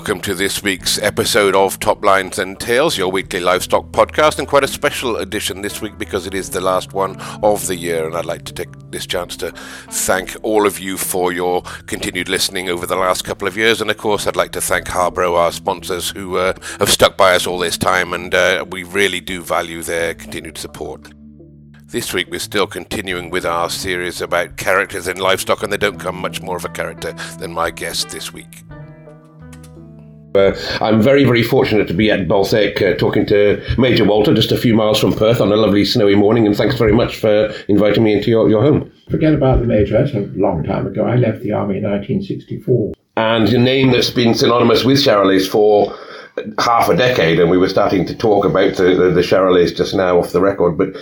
welcome to this week's episode of Top Lines and Tales, your weekly livestock podcast, and quite a special edition this week because it is the last one of the year. And I'd like to take this chance to thank all of you for your continued listening over the last couple of years. And of course, I'd like to thank Harbro, our sponsors, who uh, have stuck by us all this time, and uh, we really do value their continued support. This week, we're still continuing with our series about characters in livestock, and they don't come much more of a character than my guest this week. Uh, I'm very, very fortunate to be at Balthayock uh, talking to Major Walter, just a few miles from Perth on a lovely snowy morning, and thanks very much for inviting me into your, your home. Forget about the Major, that's a long time ago. I left the Army in 1964. And a name that's been synonymous with Charolais for half a decade, and we were starting to talk about the, the, the Charolais just now off the record, but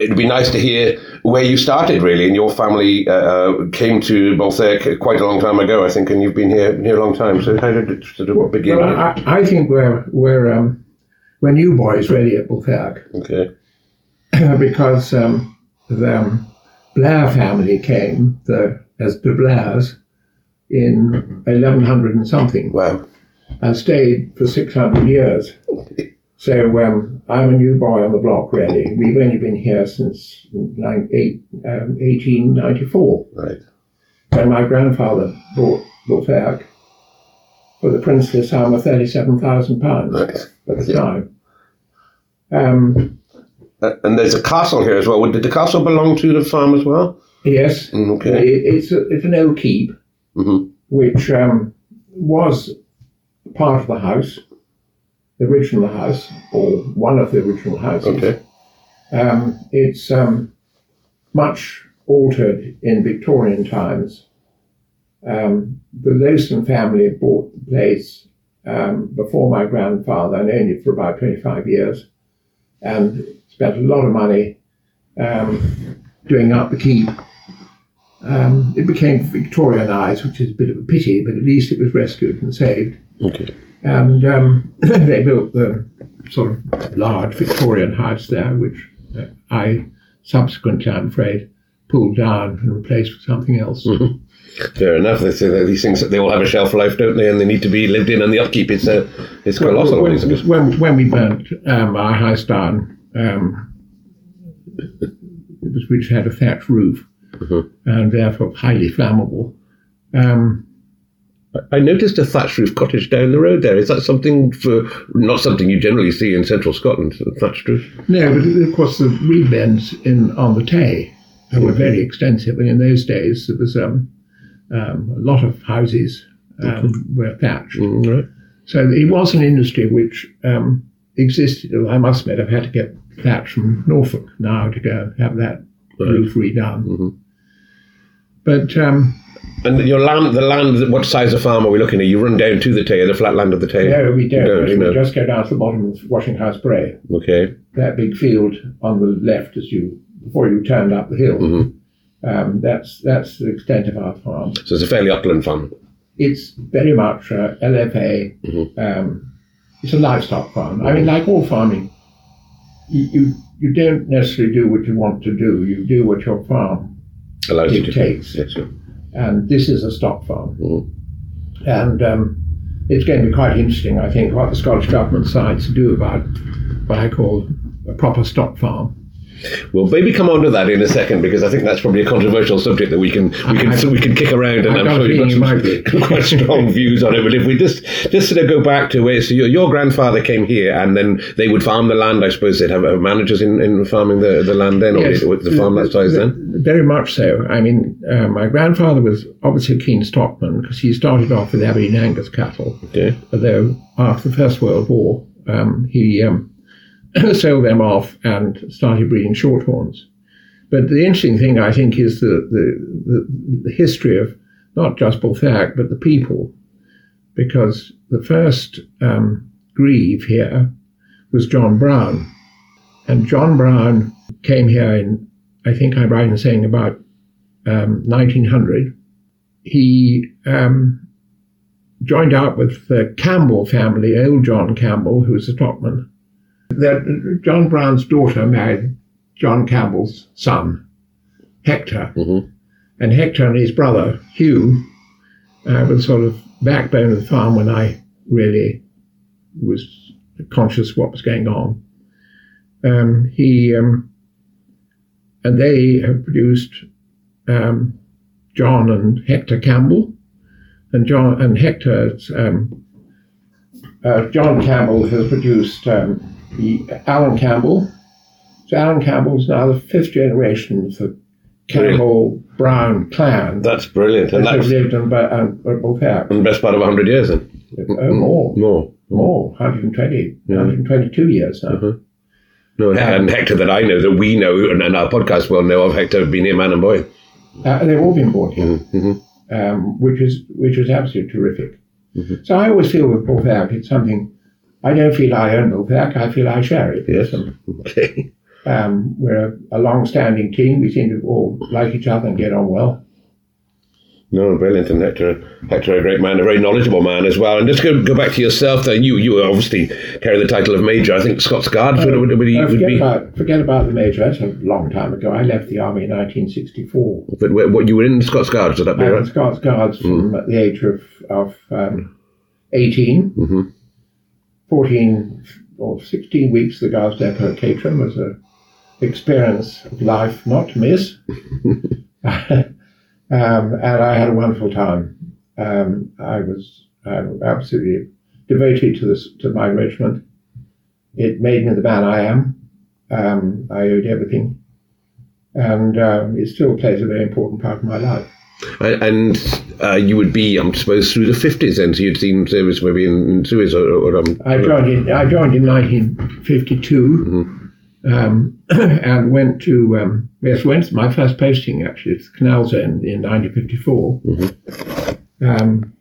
it'd be nice to hear where you started really and your family uh, uh came to Balthayock quite a long time ago I think and you've been here, here a long time so how did it sort of begin? Well, I, I, think we're we're um, we're new boys really at Balthayock okay. Because um, the um, Blair family came the as the Blairs in 1100 and something. Wow. And stayed for 600 years so um, I'm a new boy on the block, really. We've only been here since eight, um, 1894. Right. When my grandfather bought Balthayock for the princely sum of £37,000 right. at the yeah. time. Um, uh, and there's a castle here as well. Did the castle belong to the farm as well? Yes. Mm, okay. It, it's, a, it's an old keep, mm-hmm. which um, was part of the house the original house, or one of the original houses. Okay. Um, it's um, much altered in Victorian times. Um, the Lowson family bought the place um, before my grandfather and owned it for about 25 years and spent a lot of money um, doing up the keep. Um, it became Victorianized, which is a bit of a pity, but at least it was rescued and saved. Okay. And um, they built the sort of large Victorian house there, which uh, I subsequently, I'm afraid, pulled down and replaced with something else. Mm-hmm. Fair enough. They say that these things they all have a shelf life, don't they? And they need to be lived in, and the upkeep is uh, is colossal. When, when, when we burnt um, our house down, um, it was which had a thatch roof mm-hmm. and therefore highly flammable. Um, I noticed a thatch roof cottage down the road there. Is that something for not something you generally see in central Scotland? Thatched roof? No, but of course the reed bends in on the Tay were very extensive, and in those days there was um, um, a lot of houses um, were thatched. Mm, right. So it was an industry which um, existed. I must admit, I've had to get thatch from Norfolk now to go have that right. roof redone. Mm-hmm. But um, and your land, the land, what size of farm are we looking at? You run down to the Tay, the flat land of the Tay? No, we don't. don't we no. just go down to the bottom of Washinghouse Brae. Okay. That big field on the left as you before you turned up the hill. Mm-hmm. Um, that's that's the extent of our farm. So it's a fairly upland farm. It's very much uh, LFA. Mm-hmm. Um, it's a livestock farm. I mean, like all farming, you, you you don't necessarily do what you want to do. You do what your farm allows dictates. you to. Yes, sir and this is a stock farm. Mm. And um, it's going to be quite interesting, I think, what the Scottish Government decides to do about what I call a proper stock farm. We'll maybe come on to that in a second because I think that's probably a controversial subject that we can we can I, we can kick around, and I am sure you've got some quite strong views on it. But if we just just sort of go back to where so your, your grandfather came here, and then they would farm the land. I suppose they'd have managers in, in farming the, the land then, or yes, the farm that size then. Very much so. I mean, uh, my grandfather was obviously a keen stockman because he started off with Aberdeen Angus cattle. Okay. Although after the First World War, um, he um, sell them off and started breeding shorthorns. But the interesting thing, I think, is the, the, the, history of not just Balthayock, but the people. Because the first um, grieve here was John Brown. And John Brown came here in, I think I'm right in saying, about um, 1900. He um, joined up with the Campbell family, old John Campbell, who was a stockman, that John Brown's daughter married John Campbell's son, Hector. Mm-hmm. And Hector and his brother, Hugh, uh, were the sort of backbone of the farm when I really was conscious of what was going on. Um, he um, and they have produced um, John and Hector Campbell, and John and Hector. Um, uh, John Campbell has produced um, the Alan Campbell. So Alan Campbell is now the fifth generation of the Campbell? Brown clan. That's brilliant. And that's lived in um, Balthayock. In the best part of 100 years then? Uh, more. More. More. 120, yeah. 122 years now. Uh-huh. No, and Hector that I know, that we know, and, our podcast will know of Hector, have been here man and boy. Uh, they've all been born here, mm-hmm. mm-hmm. um, which is which is absolutely terrific. Mm-hmm. So I always feel with Balthayock, it's something I don't feel I own Balthayock, I feel I share it. Yes. Okay. Um, we're a, a long-standing team. We seem to all like each other and get on well. No, brilliant. And Hector, Hector, a great man, a very knowledgeable man as well. And just go, go back to yourself then. You you obviously carry the title of Major. I think Scots Guards would, would, would, uh, would be. About, forget about the Major. That's a long time ago. I left the Army in 1964. But what, you were in Scots Guards, would that be right? Scots Guards from mm. the age of, of um, 18. Mm-hmm. 14 or 16 weeks the at Caterham was an experience of life not to miss. Um, and I had a wonderful time. Um, I was absolutely devoted to this to my regiment. It made me the man I am. Um, I owed everything, and um, it still plays a very important part of my life. And uh, you would be, I suppose, through the fifties, then. So you'd seen service maybe in, in Suez, or, or um, I joined in. I joined in 1952. Mm-hmm um, and went to um, yes, went my first posting actually to Canal Zone in 1954, mm-hmm. um,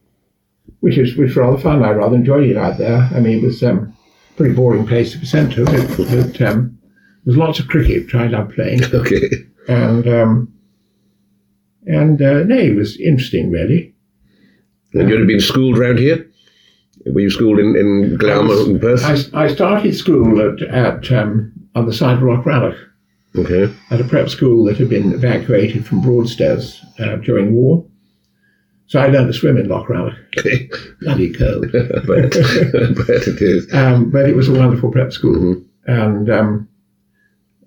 which is which was rather fun. I rather enjoyed it out there. I mean, it was um, a pretty boring place to be sent to, but, but um, there was lots of cricket, which I loved playing. Okay, and um, and uh, no, it was interesting, really. And you'd have been schooled around here. Were you schooled in, in Glamorgan and Perth? I, I started school at, at um, on the side of Loch Rannoch. Okay. At a prep school that had been evacuated from Broadstairs uh, during war. So I learned to swim in Loch Rannoch. Okay. Bloody cold. but, but it is. Um, but it was a wonderful prep school. Mm-hmm. And um,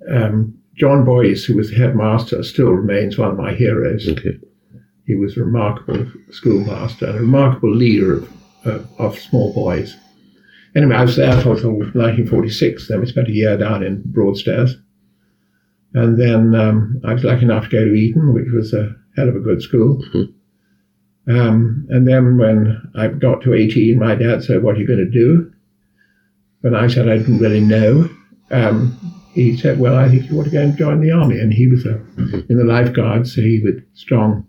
um, John Boyce, who was the headmaster, still remains one of my heroes. Okay. He was a remarkable schoolmaster and a remarkable leader of, of, of small boys. Anyway, I was there until 1946. Then we spent a year down in Broadstairs. And then um, I was lucky enough to go to Eton, which was a hell of a good school. Mm-hmm. Um, and then when I got to 18, my dad said, What are you going to do? And I said I didn't really know, um, he said, Well, I think you ought to go and join the army. And he was a, mm-hmm. in the lifeguards, so he was a strong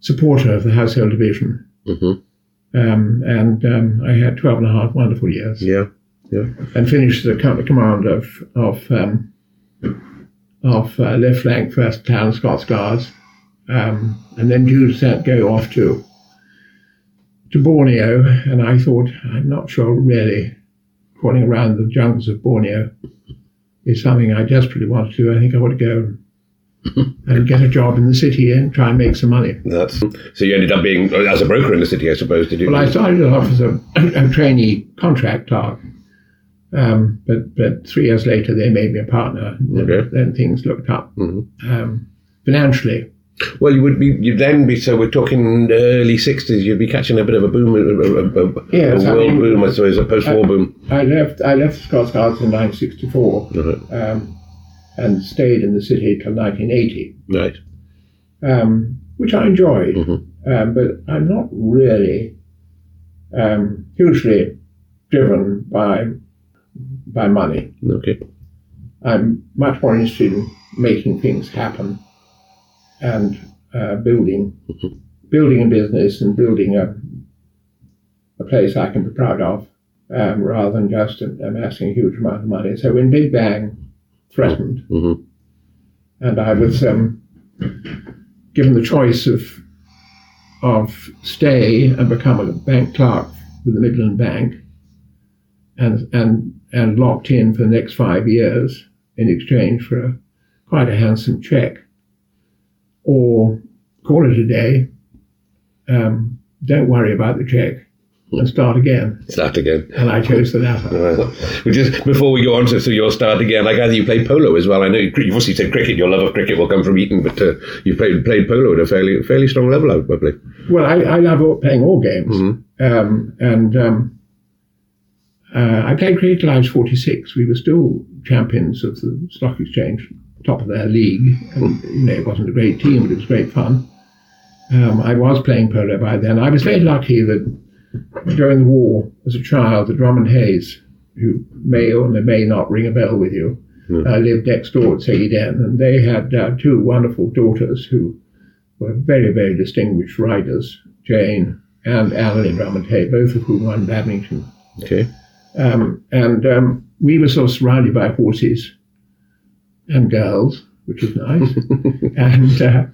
supporter of the household division. Mm-hmm. Um, and um, I had 12 and a half wonderful years. Yeah, yeah. And finished the command of of um, of uh, left flank first town Scots Guards, um, and then due to go off to to Borneo. And I thought, I'm not sure really crawling around the jungles of Borneo is something I desperately want to do. I think I want to go and get a job in the city and try and make some money. That's so you ended up being as a broker in the city, I suppose. Did you? Well, I started off as a, a trainee contract clerk, um, but but three years later they made me a partner. Okay. Then things looked up mm-hmm. um, financially. Well, you would be. You'd then be. So we're talking early sixties. You'd be catching a bit of a boom, a, a, a, yes, a world I mean, boom, I suppose, a post-war I, boom. I left. I left Scots Guards in 1964. Uh-huh. Um, and stayed in the city till 1980. Right. Um, which I enjoyed, mm-hmm. um, but I'm not really um, hugely driven by by money. Okay. I'm much more interested in making things happen and uh, building building a business and building a a place I can be proud of, um, rather than just amassing a huge amount of money. So when Big Bang threatened. Mm-hmm. And I was um, given the choice of of stay and become a bank clerk with the Midland Bank, and and and locked in for the next five years in exchange for a, quite a handsome check, or call it a day. Um, don't worry about the check. and start again. Start again. And I chose the latter. Right. just before we go on to so your start again, I gather you play polo as well. I know you, have obviously said cricket. Your love of cricket will come from Eton, but uh, you've played played polo at a fairly fairly strong level, I believe. Well, I, I love playing all games, mm-hmm. um, and um, uh, I played cricket till I was forty six. We were still champions of the stock exchange, top of their league, and you know it wasn't a great team, but it was great fun. Um, I was playing polo by then. I was very lucky that during the war, as a child, the Drummond Hayes, who may or may not ring a bell with you, mm. uh, lived next door at Said and they had uh, two wonderful daughters who were very, very distinguished riders, Jane and Anneli Drummond Hay, both of whom won badminton. Okay. Um, and um, we were sort of surrounded by horses and girls, which was nice. and uh,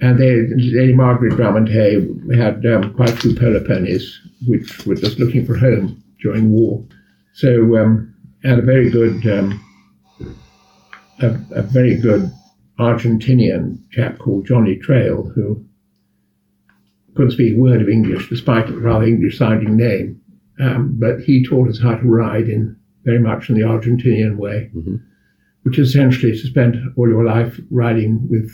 and they, Lady Margaret Drummond Hay had um, quite a few polo ponies, which were just looking for home during war. So, um, had a very good, um, a, a, very good Argentinian chap called Johnny Traill, who couldn't speak a word of English, despite a rather English-sounding name. Um, but he taught us how to ride in very much in the Argentinian way, mm-hmm. Which is essentially to spend all your life riding with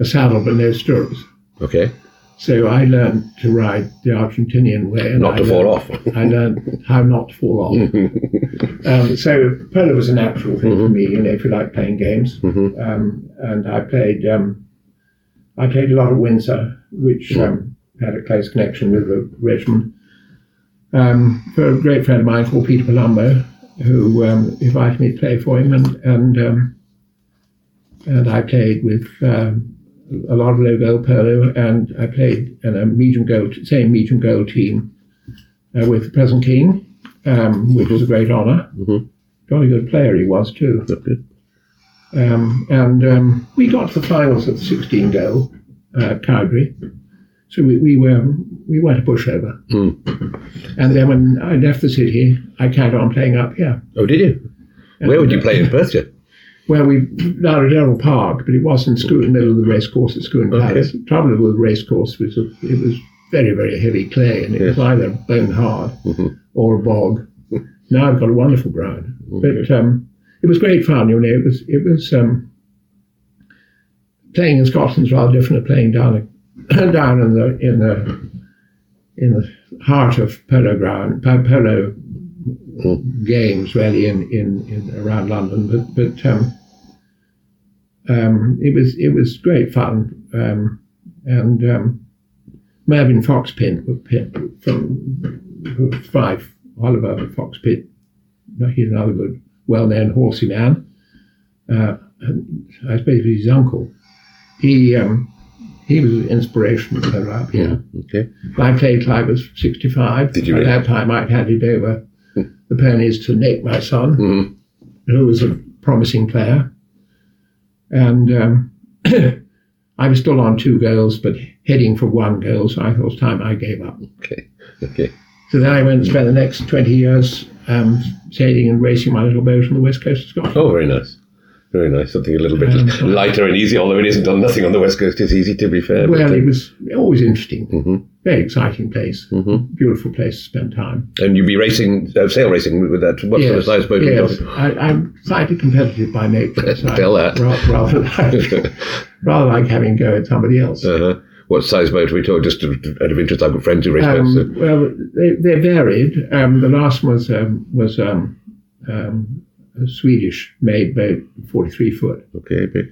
a saddle but no stirrups. Okay. So I learned to ride the Argentinian way. And not to I fall off. I learned how not to fall off. um, so polo was a natural thing mm-hmm. for me, you know, if you like playing games. Mm-hmm. Um, and I played, um, I played a lot of Windsor, which mm. um, had a close connection with the regiment. Um, for a great friend of mine called Peter Palumbo, who um, invited me to play for him, and and and I played with um, a lot of low goal polo, and I played in a medium goal, same medium goal team uh, with the present king, um, which was a great honor. Mm-hmm. Jolly good player he was too. Um, and um, we got to the finals of the 16 goal uh, Cowdray. So we, we were we went a pushover. Mm. And then when I left the city, I carried on playing up here. Oh, did you? Where would you play in Perthshire? Well, we Errol Park, but it wasn't school in the middle of the race course at Scone okay. Palace. The trouble with the race course was it was very, very heavy clay, and it was either bone hard mm-hmm. or a bog. now I've got a wonderful ground, but um, it was great fun. You know, it was it was um, playing in Scotland's rather different to playing down down in the in the in the heart of polo ground, polo games, really, in, in, in around London. But but um, um, it was it was great fun. Um, and um, Mervyn Fox-Pitt from Fife, Oliver Fox-Pitt, he's another good, well-known horsey man. Uh, I suppose he's his uncle. He um, he was an inspiration for her up here. Okay. I played till I was 65. Did you? At that time, I'd handed over the ponies to Nick, my son, mm-hmm. who was a promising player. And um, I was still on two goals, but heading for one goal, so I thought it was time I gave up. Okay, okay. So then I went and spent the next 20 years um, sailing and racing my little boat on the west coast of Scotland. Oh, very nice. Very nice. Something a little bit um, lighter and easy, although it isn't done nothing on the west coast is easy, to be fair. Well, but, uh, it was always interesting. Mm-hmm. Very exciting place. Mm-hmm. Beautiful place to spend time. And you'd be racing, uh, sail racing with that. What yes, sort of size boat? Yes, I, am slightly competitive by nature. So Tell that. Rather, rather, like, rather like having go at somebody else. Uh-huh. What size boat are we talking? Just out of interest, I've got friends who race um, boats. So. Well, they, they varied. Um, the last one was um, was um, um, Swedish made boat, 43 foot. Okay, big.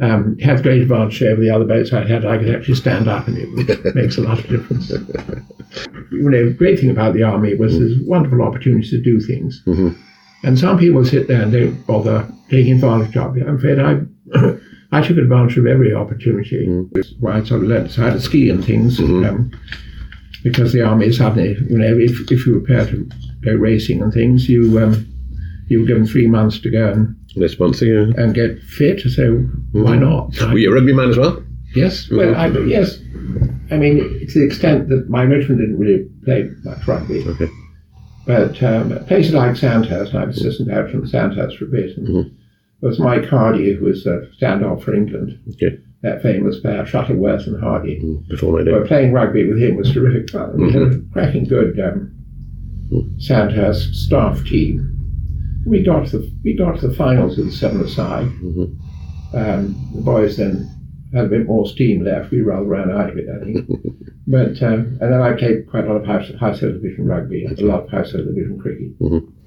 Um, had great advantage over the other boats I had. I could actually stand up, and it makes a lot of difference. you know, the great thing about the army was mm-hmm. there's wonderful opportunities to do things. Mm-hmm. And some people sit there and don't bother taking advantage of it. I'm afraid I, I took advantage of every opportunity. Mm-hmm. Why I sort of learned how to ski and things. Mm-hmm. Um, because the army suddenly, you know, if, if you prepare to go racing and things, you um, you were given three months to go and this month, yeah. and get fit. So mm-hmm. why not? Were you a rugby man as well? Yes. Mm-hmm. Well, I, yes. I mean, to the extent that my regiment didn't really play much rugby. Okay. But um, places like Sandhurst, I was assistant out from Sandhurst for a bit. And mm-hmm. There was Mike Hardy, who was a standoff for England. Okay. that famous pair, Shuttleworth and Hardy. Mm, before my day. Well, playing rugby with him was terrific fun. We had a mm-hmm. cracking good um, mm. Sandhurst staff team. We got to the we got to the finals with the seven aside. Mm-hmm. Um, the boys then had a bit more steam left. We rather ran out of it, I think. but um, and then I played quite a lot of house, household division rugby, and a lot of household division cricket. Mm-hmm.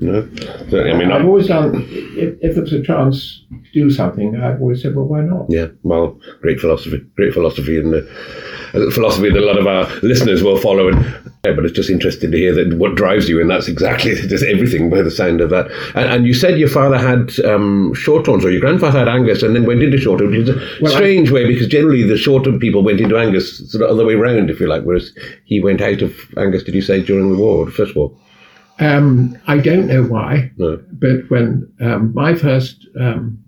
No, I mean, I've always done. If, if there's a chance to do something, I've always said, well, why not? Yeah, well, great philosophy, great philosophy, and uh, philosophy that a lot of our listeners will follow. And yeah, but it's just interesting to hear that what drives you, and that's exactly just everything by the sound of that. And, and you said your father had um, Shorthorns, or your grandfather had Angus, and then went into Shorthorns, which is a well, strange I, way because generally the Shorthorn people went into Angus sort of other way round, if you like, whereas he went out of Angus. Did you say during the war, the First War? Um, I don't know why, no. but when um, my first um,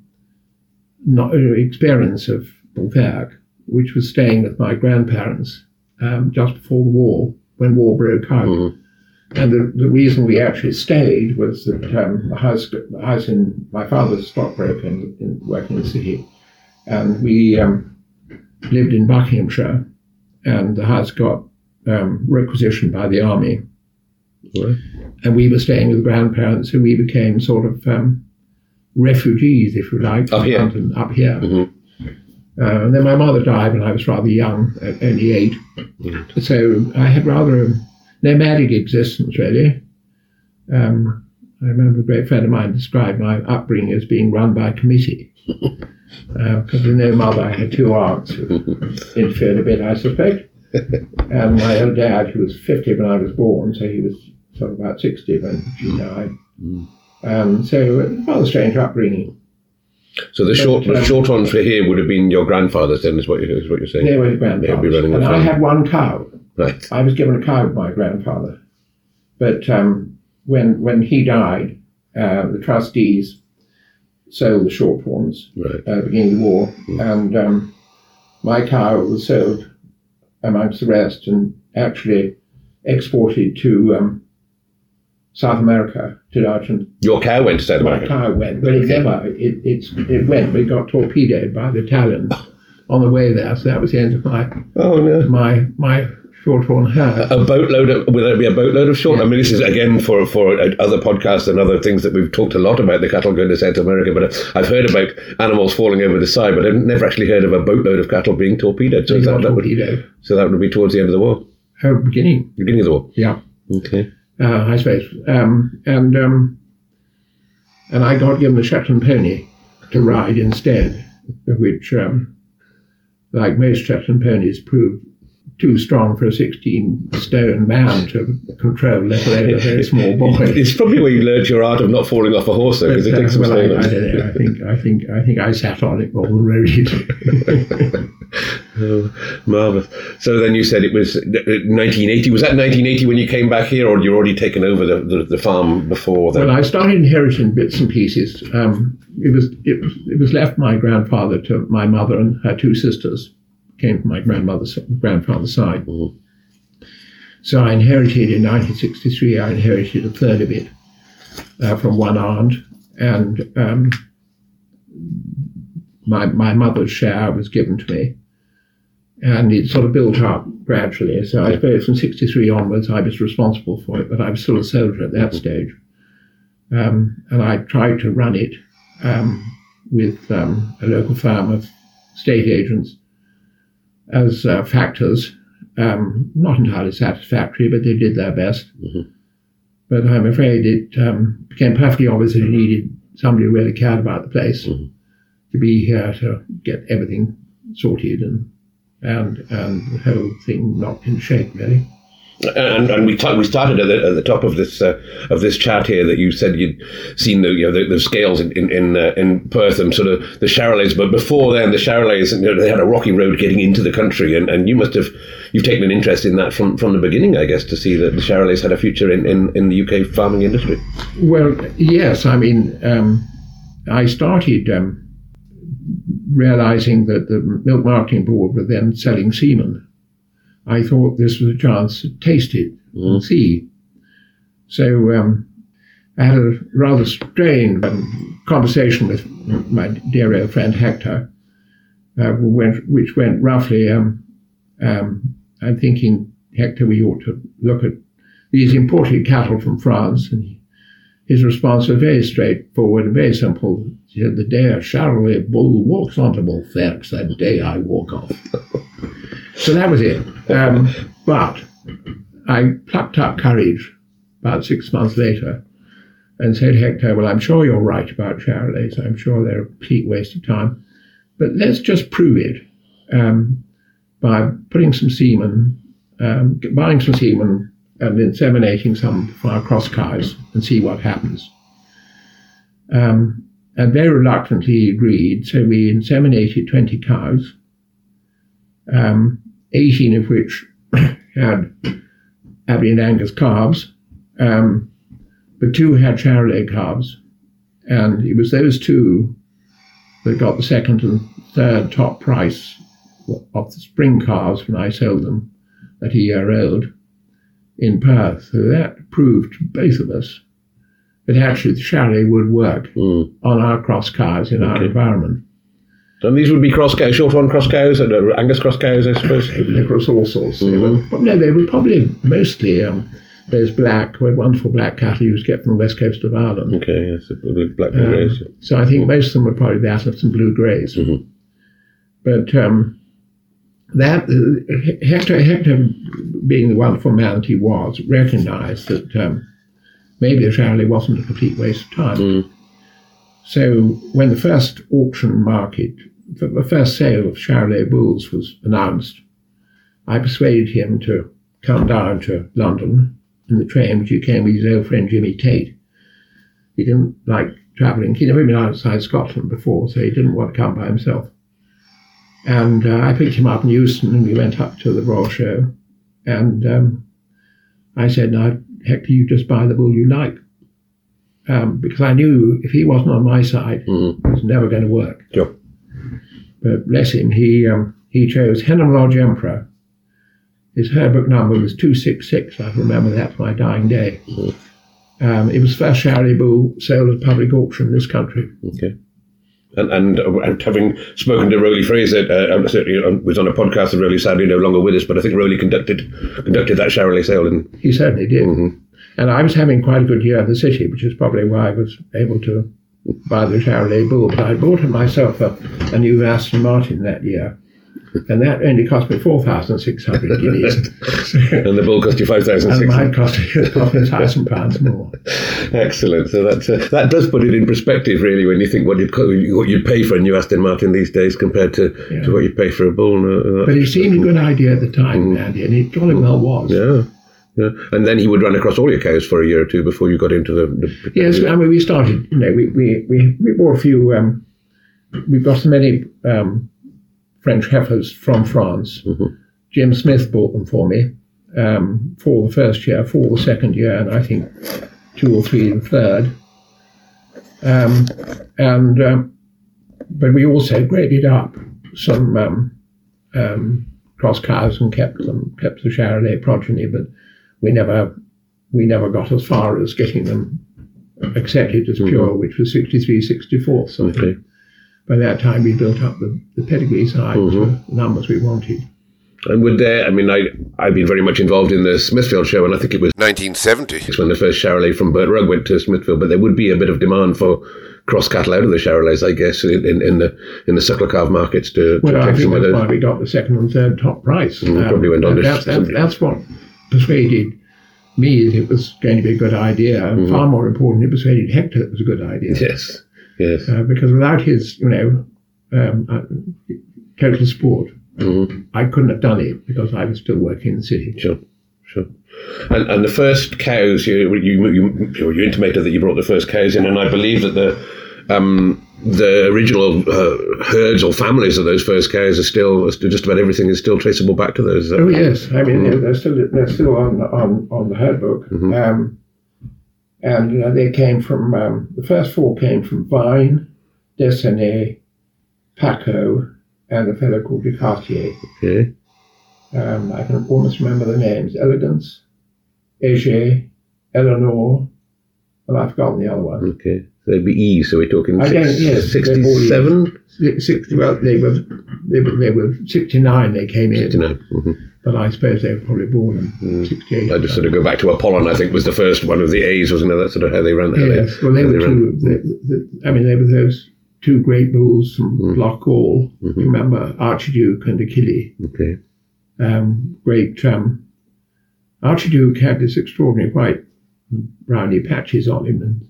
not, uh, experience of Balthayock, which was staying with my grandparents um, just before the war, when war broke out, mm-hmm. and the, the reason we actually stayed was that um, the house, the house in my father's stockbroker in, in working in the city, and we um, lived in Buckinghamshire, and the house got requisitioned by the army Right. And we were staying with grandparents, so we became sort of um, refugees, if you like, up here. Up here. Mm-hmm. Uh, and then my mother died when I was rather young, at only 8 mm-hmm. So I had rather a nomadic existence, really. Um, I remember a great friend of mine described my upbringing as being run by committee. Because uh, with no mother, I had two aunts who interfered a bit, I suspect. and my old dad, who was 50 when I was born, so he was sort of about 60 when she died. Mm. Um, so rather strange upbringing. So the but, short um, short one for here would have been your grandfather's then, is what, you, is what you're saying? They were grandfathers. and I had one cow. Right. I was given a cow by my grandfather. But um, when when he died, uh, the trustees sold the Shorthorns right. at the beginning of the war, mm. and um, my cow was sold amongst the rest and actually exported to um, South America to Argentina. Your cow went to South America. My cow went, but it never. It, it went. We got torpedoed by the Italians on the way there. So that was the end of my oh no my my shorthorn herd. A, boatload of will there be a boatload of short? Yeah. I mean, this is again for for other podcasts and other things that we've talked a lot about the cattle going to South America. But uh, I've heard about animals falling over the side, but I've never actually heard of a boatload of cattle being torpedoed. So that, that would, so that would be towards the end of the war. Oh, beginning. Beginning of the war. Yeah. Okay uh, I suppose. Um, and um, and I got given a Shetland pony to ride instead, which, um, like most Shetland ponies, proved too strong for a 16 stone man to control, let alone a very small boy. It's probably where you learned your art of not falling off a horse, though, because it takes uh, some well, I, I, don't know. I think I think I think I sat on it than rode it. oh, marvelous. So then you said it was 1980. Was that 1980 when you came back here, or you already taken over the, the, the farm before then? Well, I started inheriting bits and pieces. Um, it was it, it was left my grandfather to my mother and her two sisters came from my grandmother's grandfather's side. Mm-hmm. So I inherited in 1963. I inherited a third of it uh, from one aunt, and um, my my mother's share was given to me, and it sort of built up gradually. So I suppose from 63 onwards, I was responsible for it, but I was still a soldier at that stage, um, and I tried to run it um, with um, a local firm of state agents as uh, factors. Um, not entirely satisfactory, but they did their best. Mm-hmm. But I'm afraid it um, became perfectly obvious that it needed somebody who really cared about the place mm-hmm. to be here to get everything sorted and and and the whole thing knocked in shape, really. And, and we t- we started at the, at the top of this uh, of this chat here that you said you'd seen the you know the, the scales in in uh, in, Perth and sort of the Charolais, but before then the Charolais you know, they had a rocky road getting into the country, and, and you must have you've taken an interest in that from, from the beginning, I guess, to see that the Charolais had a future in, in, in the UK farming industry. Well, yes, I mean um, I started. Um, realizing that the milk marketing board were then selling semen I thought this was a chance to taste it mm. and see. So um, I had a rather strained um, conversation with my dear old friend Hector, uh, went, which went roughly. Um, um, I'm thinking, Hector, we ought to look at these imported cattle from France. And his response was very straightforward and very simple. He said, The day a Charolais bull walks onto Balthayock's, that day I walk off. so that was it. Um, but I plucked up courage about six months later and said, Hector, well, I'm sure you're right about Charolais. I'm sure they're a complete waste of time. But let's just prove it um, by putting some semen, um, buying some semen and inseminating some for our cross cows and see what happens. Um, and very reluctantly he agreed. So we inseminated 20 cows, um, 18 of which had Aberdeen Angus calves, um, but two had Charolais calves. And it was those two that got the second and third top price of the spring calves when I sold them at a year old in Perth. So that proved to both of us that actually the Charolais would work mm. on our cross cows in okay. our environment. And these would be cross cows, short cross cows, uh, Angus cross cows, I suppose. They were all sorts. Mm-hmm. Were, no, they were probably mostly um, those black, wonderful black cattle you get from the west coast of Ireland. Okay, yes, black blue um, greys. So I think most of them were probably the Atlas and blue greys. Mm-hmm. But um, that uh, Hector, Hector, being the wonderful man that he was, recognised that um, maybe the Charolais wasn't a complete waste of time. Mm. So when the first auction market the first sale of Charolais bulls was announced, I persuaded him to come down to London in the train, which he came with his old friend Jimmy Tate. He didn't like travelling. He'd never been outside Scotland before, so he didn't want to come by himself. And uh, I picked him up in Euston, and we went up to the Royal Show. And um, I said, "Now, Hector, you just buy the bull you like," um, because I knew if he wasn't on my side, mm-hmm. it was never going to work. Sure. But bless him, he um, he chose Henham Lodge Emperor. His herd book number was 266. I remember that for my dying day. Mm-hmm. Um, it was the first bull sold at public auction in this country. Okay. And, and, and, having spoken to Rowley Fraser, uh, um, um, was on a podcast of Rowley, sadly no longer with us, but I think Rowley conducted conducted that Charolais sale. And he certainly did. Mm-hmm. And I was having quite a good year in the city, which is probably why I was able to buy the Charolais Bull, but I bought myself a, a new Aston Martin that year. And that only cost me 4,600 guineas. and the bull cost you 5,600. And mine cost me £1,000 more. Excellent. So that, uh, that does put it in perspective, really, when you think what you'd, what you'd pay for a new Aston Martin these days compared to, yeah. to what you pay for a bull. Uh, but it seemed a good idea at the time, mm. Andy, and it jolly well was. Yeah. Yeah. And then he would run across all your cows for a year or two before you got into the. the yes, I mean, we started, you know, we, we, we, we bought a few, um, we've got many um, French heifers from France. Mm-hmm. Jim Smith bought them for me um, for the first year, for the second year, and I think two or three in the third. Um, and um, but we also graded up some um, um, cross cows and kept them, kept the Charolais progeny, but we never we never got as far as getting them accepted as pure, mm-hmm. which was 63, 64. So okay. by that time, we built up the, the pedigree side mm-hmm. the numbers we wanted. And would there, I mean, I, I've been very much involved in the Smithfield show, and I think it was 1970. It's when the first Charolais from Burt Rugg went to Smithfield, but there would be a bit of demand for cross cattle out of the Charolais, I guess, in, in, in the in the suckler calf markets to, well, to take some of those. why we got the second and third top price. Mm, um, probably went on to that's, that's, that's what persuaded me that it was going to be a good idea. And mm-hmm. far more important, it persuaded Hector it was a good idea. Yes, yes. Uh, because without his, you know, um, uh, total support, mm-hmm. I couldn't have done it because I was still working in the city. Sure, sure. And, and the first cows, you, you, you, you intimated that you brought the first cows in, and I believe that the um, the original uh, herds or families of those first cows are still just about everything is still traceable back to those. Uh, oh yes, I mean mm-hmm. they're still they're still on on, on the herd book, mm-hmm. um, and uh, they came from um, the first four came from Vine, Dessenet, Paco, and a fellow called Descartier. Okay. Um, I can almost remember the names: Elegance, Ege, Eleanor, and I've forgotten the other one. Okay. They'd be E, so we're talking six, yes, 67? 60, well, they were, they were, they were 69 they came in. 69. Mm-hmm. But I suppose they were probably born in mm. 68. I just sort of go back to Apollon, I think was the first one of the A's, wasn't it? That's sort of how they ran that. Yes, they, well, they were they two, the, the, I mean, they were those two great bulls from mm. Loch Gall, mm-hmm. remember, Archduke and Achille. Okay. Um, great, um, Archduke had this extraordinary white browny patches on him and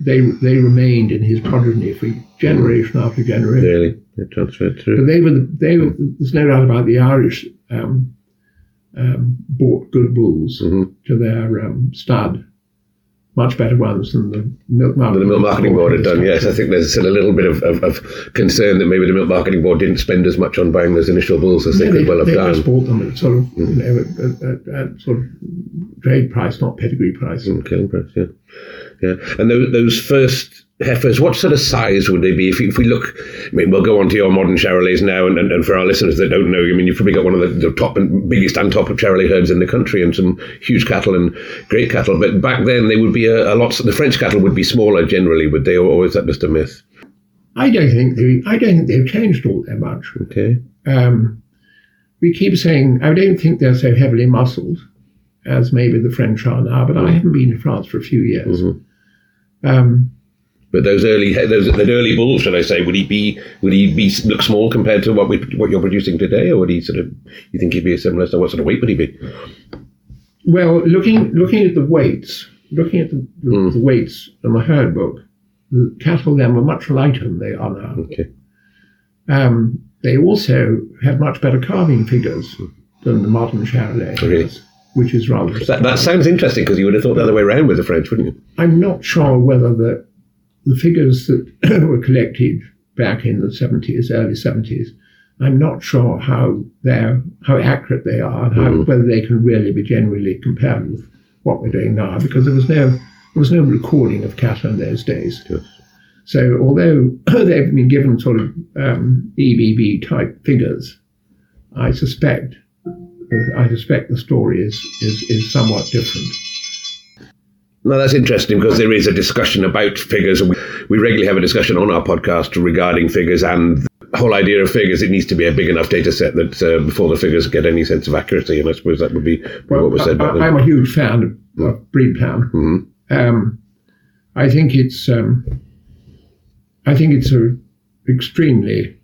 they they remained in his progeny for generation after generation. Really, they transferred through. But they were the, they were, there's no doubt about the Irish um, um, bought good bulls mm-hmm. to their um, stud much better ones than the milk marketing, the milk marketing board had done. Yes, I think there's still a little bit of, of, of, concern that maybe the milk marketing board didn't spend as much on buying those initial bulls as yeah, they could well have they done. They bought them at sort of mm. you know at, at, at, sort of trade price, not pedigree price. Mm, killing price, yeah, yeah. And those, those first heifers, what sort of size would they be? If, if we look, I mean, we'll go on to your modern Charolais now, and, and, and, for our listeners that don't know, I mean, you've probably got one of the, the top and biggest and top of Charolais herds in the country, and some huge cattle and great cattle. But back then, they would be a, a lot. The French cattle would be smaller generally, would they, or, is that just a myth? I don't think they. I don't think they've changed all that much. Okay. Um, we keep saying I don't think they're so heavily muscled as maybe the French are now, but I haven't been to France for a few years. Mm-hmm. Um, but those early, those that early bull, should I say, would he be, would he be look small compared to what we, what you're producing today, or would he sort of, you think he'd be a similar? So what sort of weight would he be? Well, looking looking at the weights, looking at the, the, mm. the weights in the herd book, the cattle then were much lighter than they are now. Okay. Um, they also had much better calving figures than the modern Charolais. Really? Which is rather. That, that sounds interesting because you would have thought the other way around with the French, wouldn't you? I'm not sure whether the the figures that were collected back in the 70s, early 70s, I'm not sure how they're how accurate they are, and how, mm. whether they can really be generally compared with what we're doing now, because there was no there was no recording of cattle in those days. Yes. So although they've been given sort of um, EBV type figures, I suspect I suspect the story is is, is somewhat different. Now that's interesting because there is a discussion about figures. and We, we regularly have a discussion on our podcast regarding figures and the whole idea of figures. It needs to be a big enough data set that uh, before the figures get any sense of accuracy. And I suppose that would be well, what was said. I, am a huge fan of Breedplan. Mm-hmm. Um, I think it's um, I think it's a extremely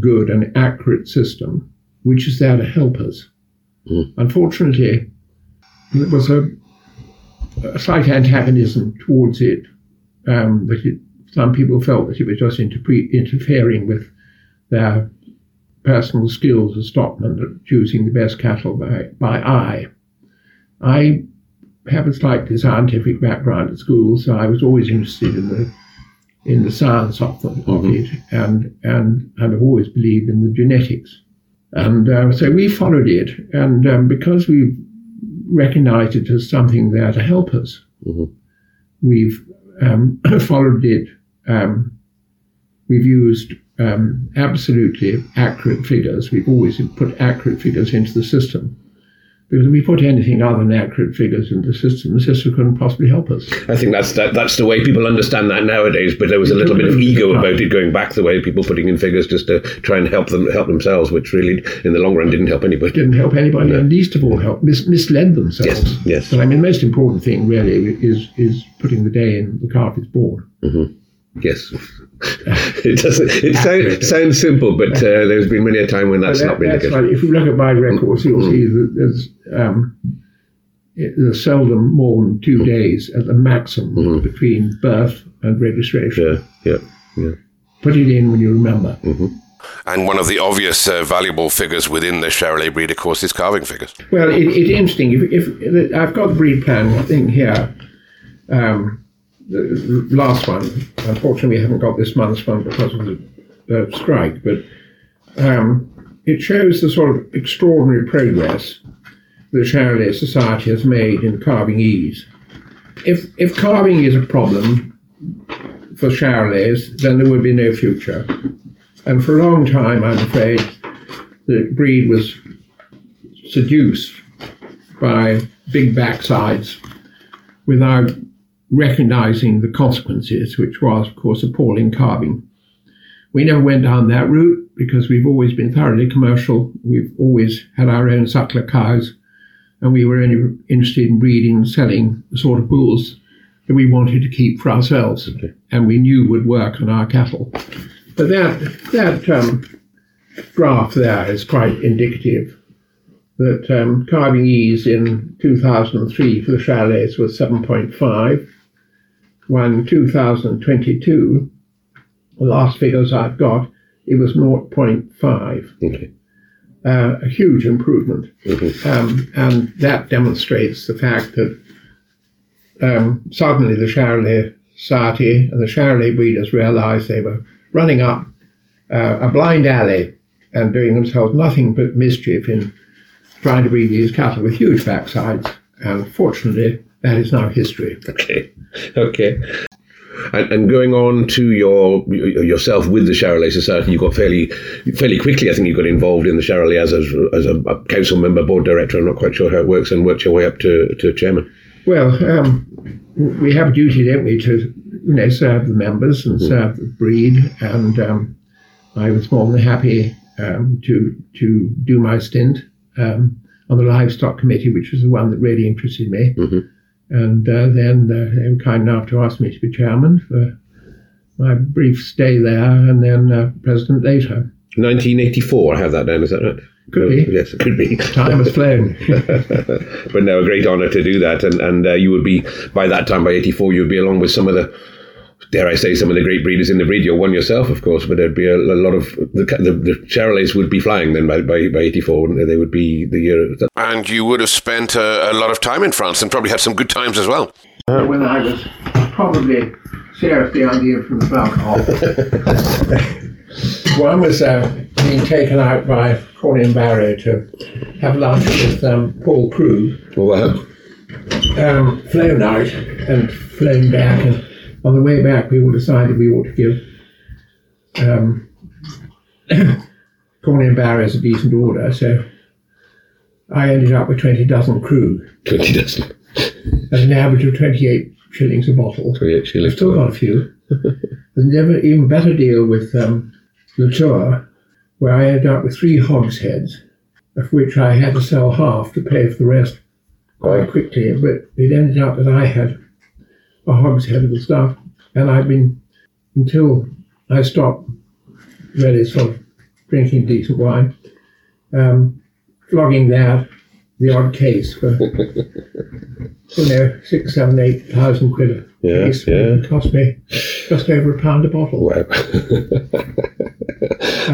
good and accurate system, which is there to help us. Mm. Unfortunately, There was a a slight antagonism towards it. Um, that it, some people felt that it was just interpre- interfering with their personal skills as stockmen choosing the best cattle by, by eye. I have a slightly scientific background at school, so I was always interested in the in the science of, the, mm-hmm. of it, and and and I've always believed in the genetics. And uh, so we followed it, and um, because we recognized it as something there to help us. Mm-hmm. We've um, followed it. Um, we've used um, absolutely accurate figures. We've always put accurate figures into the system. Because if we put anything other than accurate figures in the system, the system couldn't possibly help us. I think that's that, that's the way people understand that nowadays. But there was a little bit of ego about it going back the way people putting in figures just to try and help them help themselves, which really in the long run didn't help anybody. Didn't help anybody, no. and least of all help mis- misled themselves. Yes, yes. But I mean, the most important thing really is is putting the day in the is born. Mm-hmm. Yes. it doesn't. It sound, sounds simple, but uh, there's been many a time when that's that, not been that's the case. Right. If you look at my records, you'll mm. see that there's um, there's seldom more than two mm. days at the maximum mm-hmm. between birth and registration. Yeah, yeah, yeah. Put it in when you remember. Mm-hmm. And one of the obvious uh, valuable figures within the Charolais breed, of course, is calving figures. Well, it, it's interesting. If, if, if, I've got the Breedplan thing here. Um, the last one. Unfortunately, we haven't got this month's one because of the uh, strike, but um, it shows the sort of extraordinary progress the Charolais Society has made in calving ease. If, if calving is a problem for Charolais, then there would be no future. And for a long time, I'm afraid, the breed was seduced by big backsides without recognizing the consequences, which was, of course, appalling calving. We never went down that route because we've always been thoroughly commercial. We've always had our own suckler cows, and we were only interested in breeding and selling the sort of bulls that we wanted to keep for ourselves, okay. and we knew would work on our cattle. But that that um, graph there is quite indicative that um, calving ease in 2003 for the Charolais was 7.5. When 2022, the last figures I've got, it was 0.5. Okay. Uh, a huge improvement. Mm-hmm. Um, and that demonstrates the fact that um, suddenly the Charolais Society and the Charolais breeders realized they were running up uh, a blind alley and doing themselves nothing but mischief in trying to breed these cattle with huge backsides. And fortunately, that is now history. Okay, okay. And, and, going on to your yourself with the Charolais Society, you got fairly fairly quickly. I think you got involved in the Charolais as a, as a, a council member, board director. I'm not quite sure how it works, and worked your way up to, to chairman. Well, um, we have a duty, don't we, to you know serve the members and mm. serve the breed, and um, I was more than happy um, to to do my stint um, on the livestock committee, which was the one that really interested me. Mm-hmm. And uh, then uh, they were kind enough to ask me to be chairman for my brief stay there, and then uh, president later. 1984, I have that down. Is that right? Could be. Yes, it could be. Time has flown. but no, a great honour to do that. And, and uh, you would be, by that time, by 84, you would be along with some of the dare I say, some of the great breeders in the breed. You're one yourself, of course, but there'd be a, a lot of the, the, the Charolais would be flying then by, by, by 84, wouldn't they? They would be the year. That- and you would have spent a, a, lot of time in France and probably had some good times as well. Uh, when I was probably seriously idea from the alcohol. One was uh, being taken out by Corney Barrow to have lunch with um, Paul Krug. Wow. Um, flown out and flown back and on the way back, we all decided we ought to give um, Corney and Barrows a decent order. So I ended up with 20 dozen Krug. 20 dozen? At an average of 28 shillings a bottle. 28 shillings. I've still got a few. There's never even better deal with um, Latour, where I ended up with three hogsheads, of which I had to sell half to pay for the rest quite quickly. But it ended up that I had a hogshead of the stuff. And I've been, until I stopped really sort of drinking decent wine, um, flogging that, the odd case for, you know, six, seven, eight thousand quid a yeah, case. Yeah. It cost me just over a pound a bottle. Wow.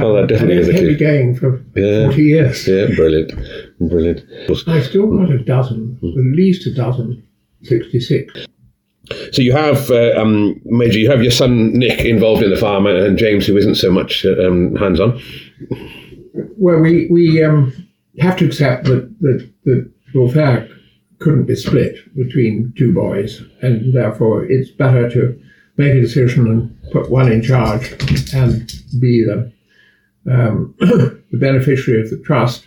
oh, that definitely is a heavy going for yeah. 40 years. Yeah, brilliant. Brilliant. I still got a dozen, mm. at least a dozen, 66. So you have uh, um, Major, you have your son Nick involved in the farm, and James, who isn't so much uh, um, hands on. Well, we we um, have to accept that that that Wolfpack couldn't be split between two boys, and therefore it's better to make a decision and put one in charge and be the um, the beneficiary of the trust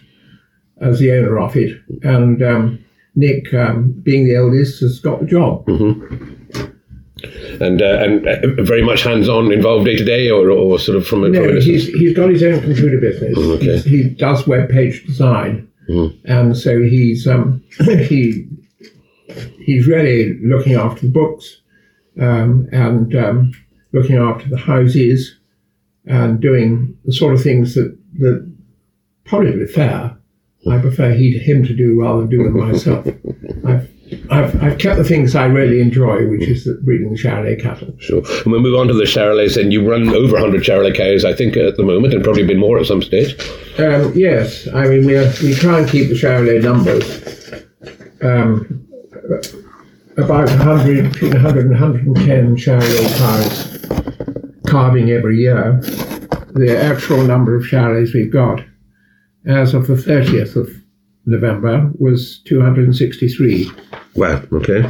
as the owner of it, and um, Nick, um, being the eldest, has got the job. Mm-hmm. And uh, and uh, very much hands on, involved day to day, or, or sort of from a. No, he's, he's got his own computer business. Mm, okay. he does web page design, mm-hmm. and so he's um, he he's really looking after the books um, and um, looking after the houses and doing the sort of things that that probably fair I prefer he, him to do rather than do them myself. I've, I've, I've kept the things I really enjoy, which is the breeding the Charolais cattle. Sure. And we'll move on to the Charolais, and you run over 100 Charolais cows, I think, at the moment, and probably been more at some stage. Um, yes. I mean, we, are, we try and keep the Charolais numbers. Um, about 100, between 100 and 110 Charolais cows calving every year. The actual number of Charolais we've got as of the 30th of November was 263. Wow, okay.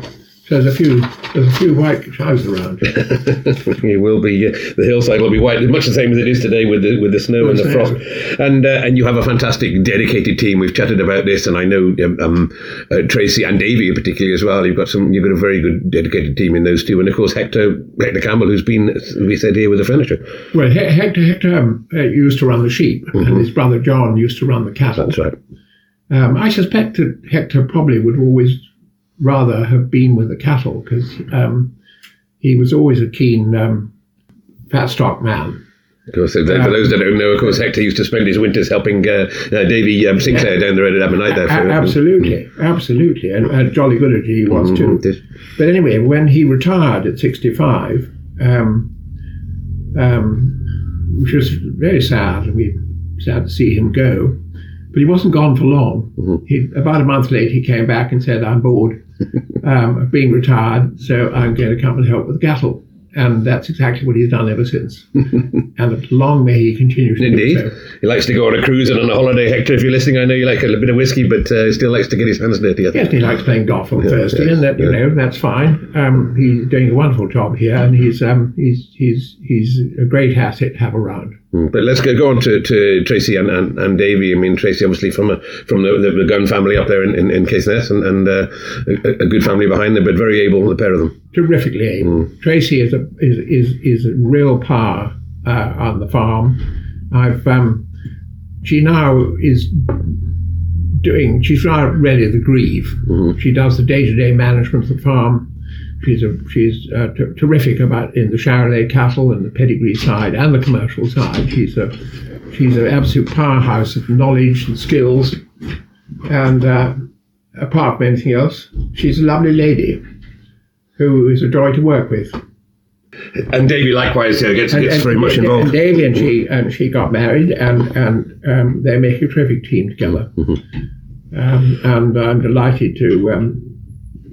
There's a few there's a few white cows around. it will be uh, the hillside will be white, much the same as it is today with the with the snow and the frost. And uh, and you have a fantastic dedicated team. We've chatted about this, and I know um, um, uh, Tracy and Davy particularly as well. You've got some you've got a very good dedicated team in those two, and of course Hector Hector Campbell, who's been we said here with the furniture. Well, Hector Hector um, uh, used to run the sheep, mm-hmm. and his brother John used to run the cattle. That's right. Um, I suspect that Hector probably would always rather have been with the cattle because um, he was always a keen um, fat stock man. Of course, for those that don't know, of course, Hector used to spend his winters helping uh, uh, Davy um, Sinclair down the road at Ammonite there. For, absolutely, absolutely, and, and jolly good at it he was mm-hmm. too. But anyway, when he retired at 65, um, um, which was very sad, we sad to see him go, but he wasn't gone for long. Mm-hmm. He, about a month later, he came back and said, "I'm bored um, of being retired, so I'm going to come and help with the cattle." And that's exactly what he's done ever since. and long may he continue to Indeed. So. He likes to go on a cruise and on a holiday. Hector, if you're listening, I know you like a bit of whiskey, but uh, he still likes to get his hands dirty. Yes, he likes playing golf on yeah, Thursday, yes, and that, you yeah. know, that's fine. Um, he's doing a wonderful job here, and he's, um, he's, he's, he's a great asset to have around. Hmm, but let's go, go on to, to Tracy and, and, and Davy. I mean, Tracy obviously from a, from the, the, the Gunn family up there in, in, in Caithness and, and uh, a, a, good family behind them, but very able, the pair of them. Terrifically able. Mm. Tracy is a, is, is, is a real power uh, on the farm. I've um, She now is doing, she's now ready to grieve. Mm-hmm. She does the day to day management of the farm She's a, she's uh, t- terrific about in the Charolais cattle and the pedigree side and the commercial side. She's a she's an absolute powerhouse of knowledge and skills. And uh, apart from anything else, she's a lovely lady who is a joy to work with. And Davy likewise uh, gets, and, gets and, very much involved. And Davy and she and she got married, and and um, they make a terrific team together. Mm-hmm. Um, and I'm delighted to um,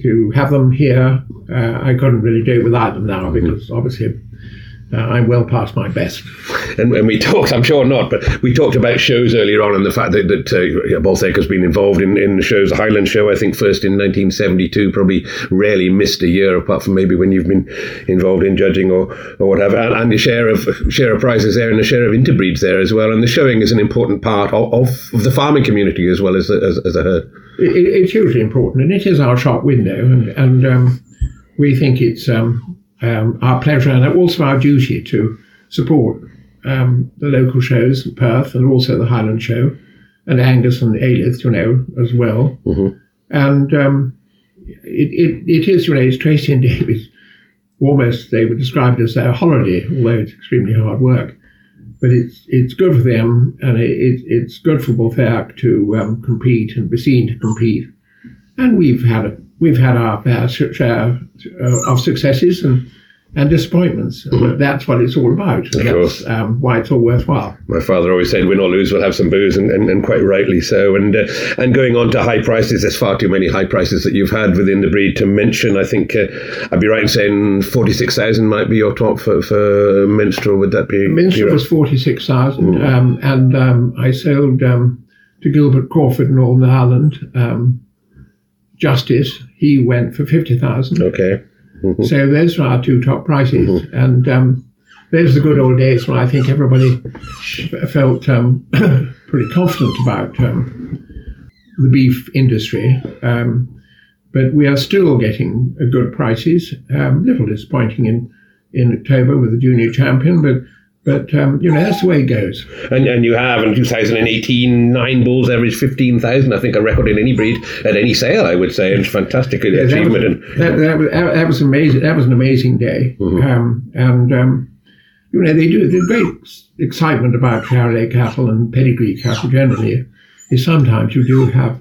to have them here. Uh, I couldn't really do it without them now mm-hmm. because obviously uh, I'm well past my best. And, and, we talked, I'm sure not, but we talked about shows earlier on and the fact that, that uh, has been involved in, in the shows. The Highland Show, I think, first in 1972, probably rarely missed a year, apart from maybe when you've been involved in judging or, or whatever. And, and the share of share of prizes there and the share of interbreeds there as well. And the showing is an important part of, of, of the farming community as well as, as, as a herd. It, it's hugely important, and it is our shop window, and, and um, we think it's um, um, our pleasure and also our duty to support um, the local shows in Perth and also the Highland Show and Angus and Alyth, you know, as well. Mm-hmm. And um, it, it, it is, you know, it's Tracy and David. Almost, they would describe it as their holiday, although it's extremely hard work. But it's it's good for them, and it, it it's good for Balthayock to um, compete and be seen to compete. And we've had a we've had our fair share of successes and and disappointments. Mm-hmm. That's what it's all about. Of that's course. Um, why it's all worthwhile. My father always said, "Win or lose, we'll have some booze," and, and, and quite rightly so. And uh, and going on to high prices, there's far too many high prices that you've had within the breed to mention. I think uh, I'd be right in saying forty six thousand might be your top for, for minstrel. Would that be? Minstrel was forty six thousand, mm. um, and um, I sold um, to Gilbert Crawford in Northern Ireland. Justice, he went for fifty thousand. Okay. Mm-hmm. So those are our two top prices. Mm-hmm. And um, those are the good old days when I think everybody felt um, pretty confident about um, the beef industry. Um, but we are still getting good prices. Um, a little disappointing in, in October with the junior champion, but but um, you know that's the way it goes. And, and you have in 2018 nine bulls averaged 15,000. I think a record in any breed at any sale. I would say, and fantastic yeah, achievement. That was, that, that, was, that was amazing. That was an amazing day. Mm-hmm. Um, and um, you know they do. There's great excitement about Charolais cattle and pedigree cattle generally. Is sometimes you do have